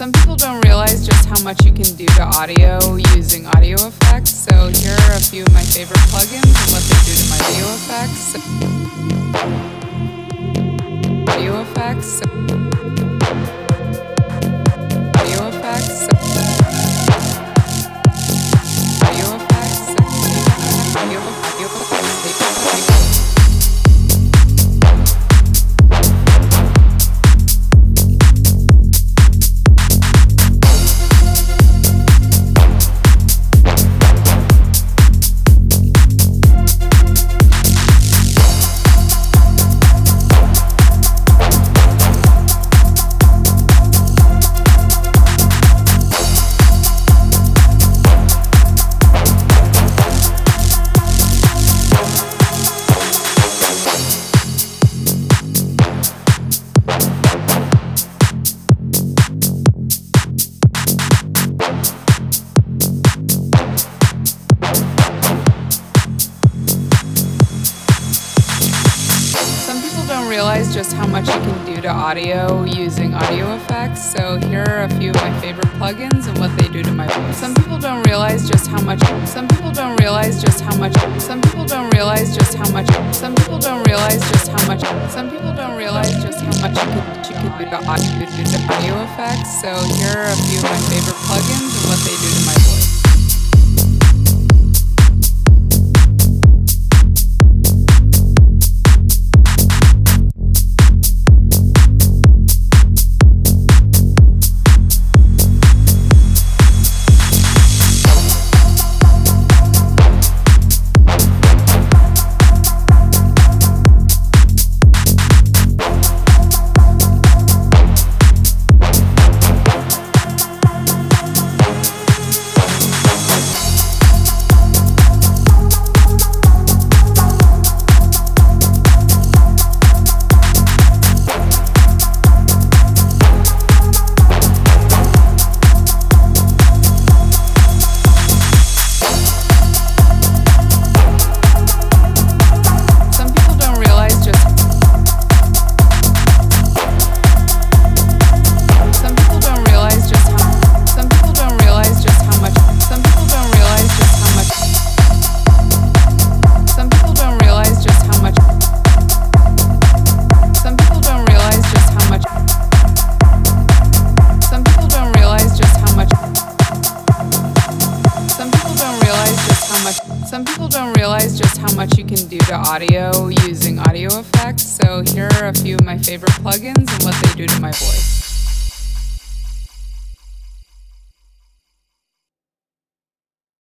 Some people don't realize just how much you can do to audio using audio effects. So here are a few of my favorite plugins and what they do to my audio effects. Audio effects. Realize just how much you can do to audio using audio effects. So here are a few of my favorite plugins and what they do to my voice. Some people don't realize just how much some people don't realize just how much some people don't realize just how much some people don't realize just how much some people don't realize just how much you can do to audio, do to audio effects. So here are a few of my favorite plugins and what they do to my voice. Realize just how much you can do to audio using audio effects. So here are a few of my favorite plugins and what they do to my voice.